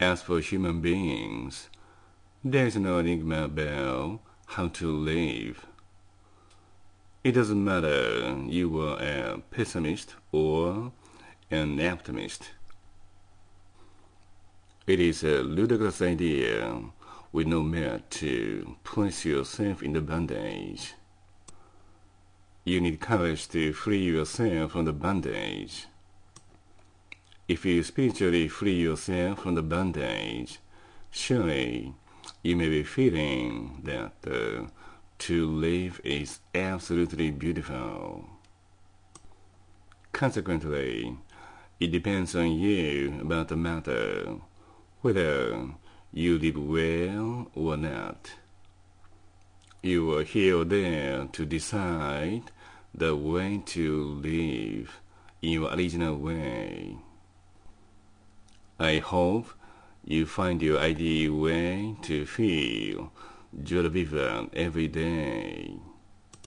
As for human beings, there is no enigma about how to live. It doesn't matter you are a pessimist or an optimist. It is a ludicrous idea with no merit to place yourself in the bondage. You need courage to free yourself from the bondage. If you spiritually free yourself from the bondage, surely you may be feeling that uh, to live is absolutely beautiful. Consequently, it depends on you about the matter, whether you live well or not. You are here or there to decide the way to live in your original way. I hope you find your ideal way to feel joy viva every day.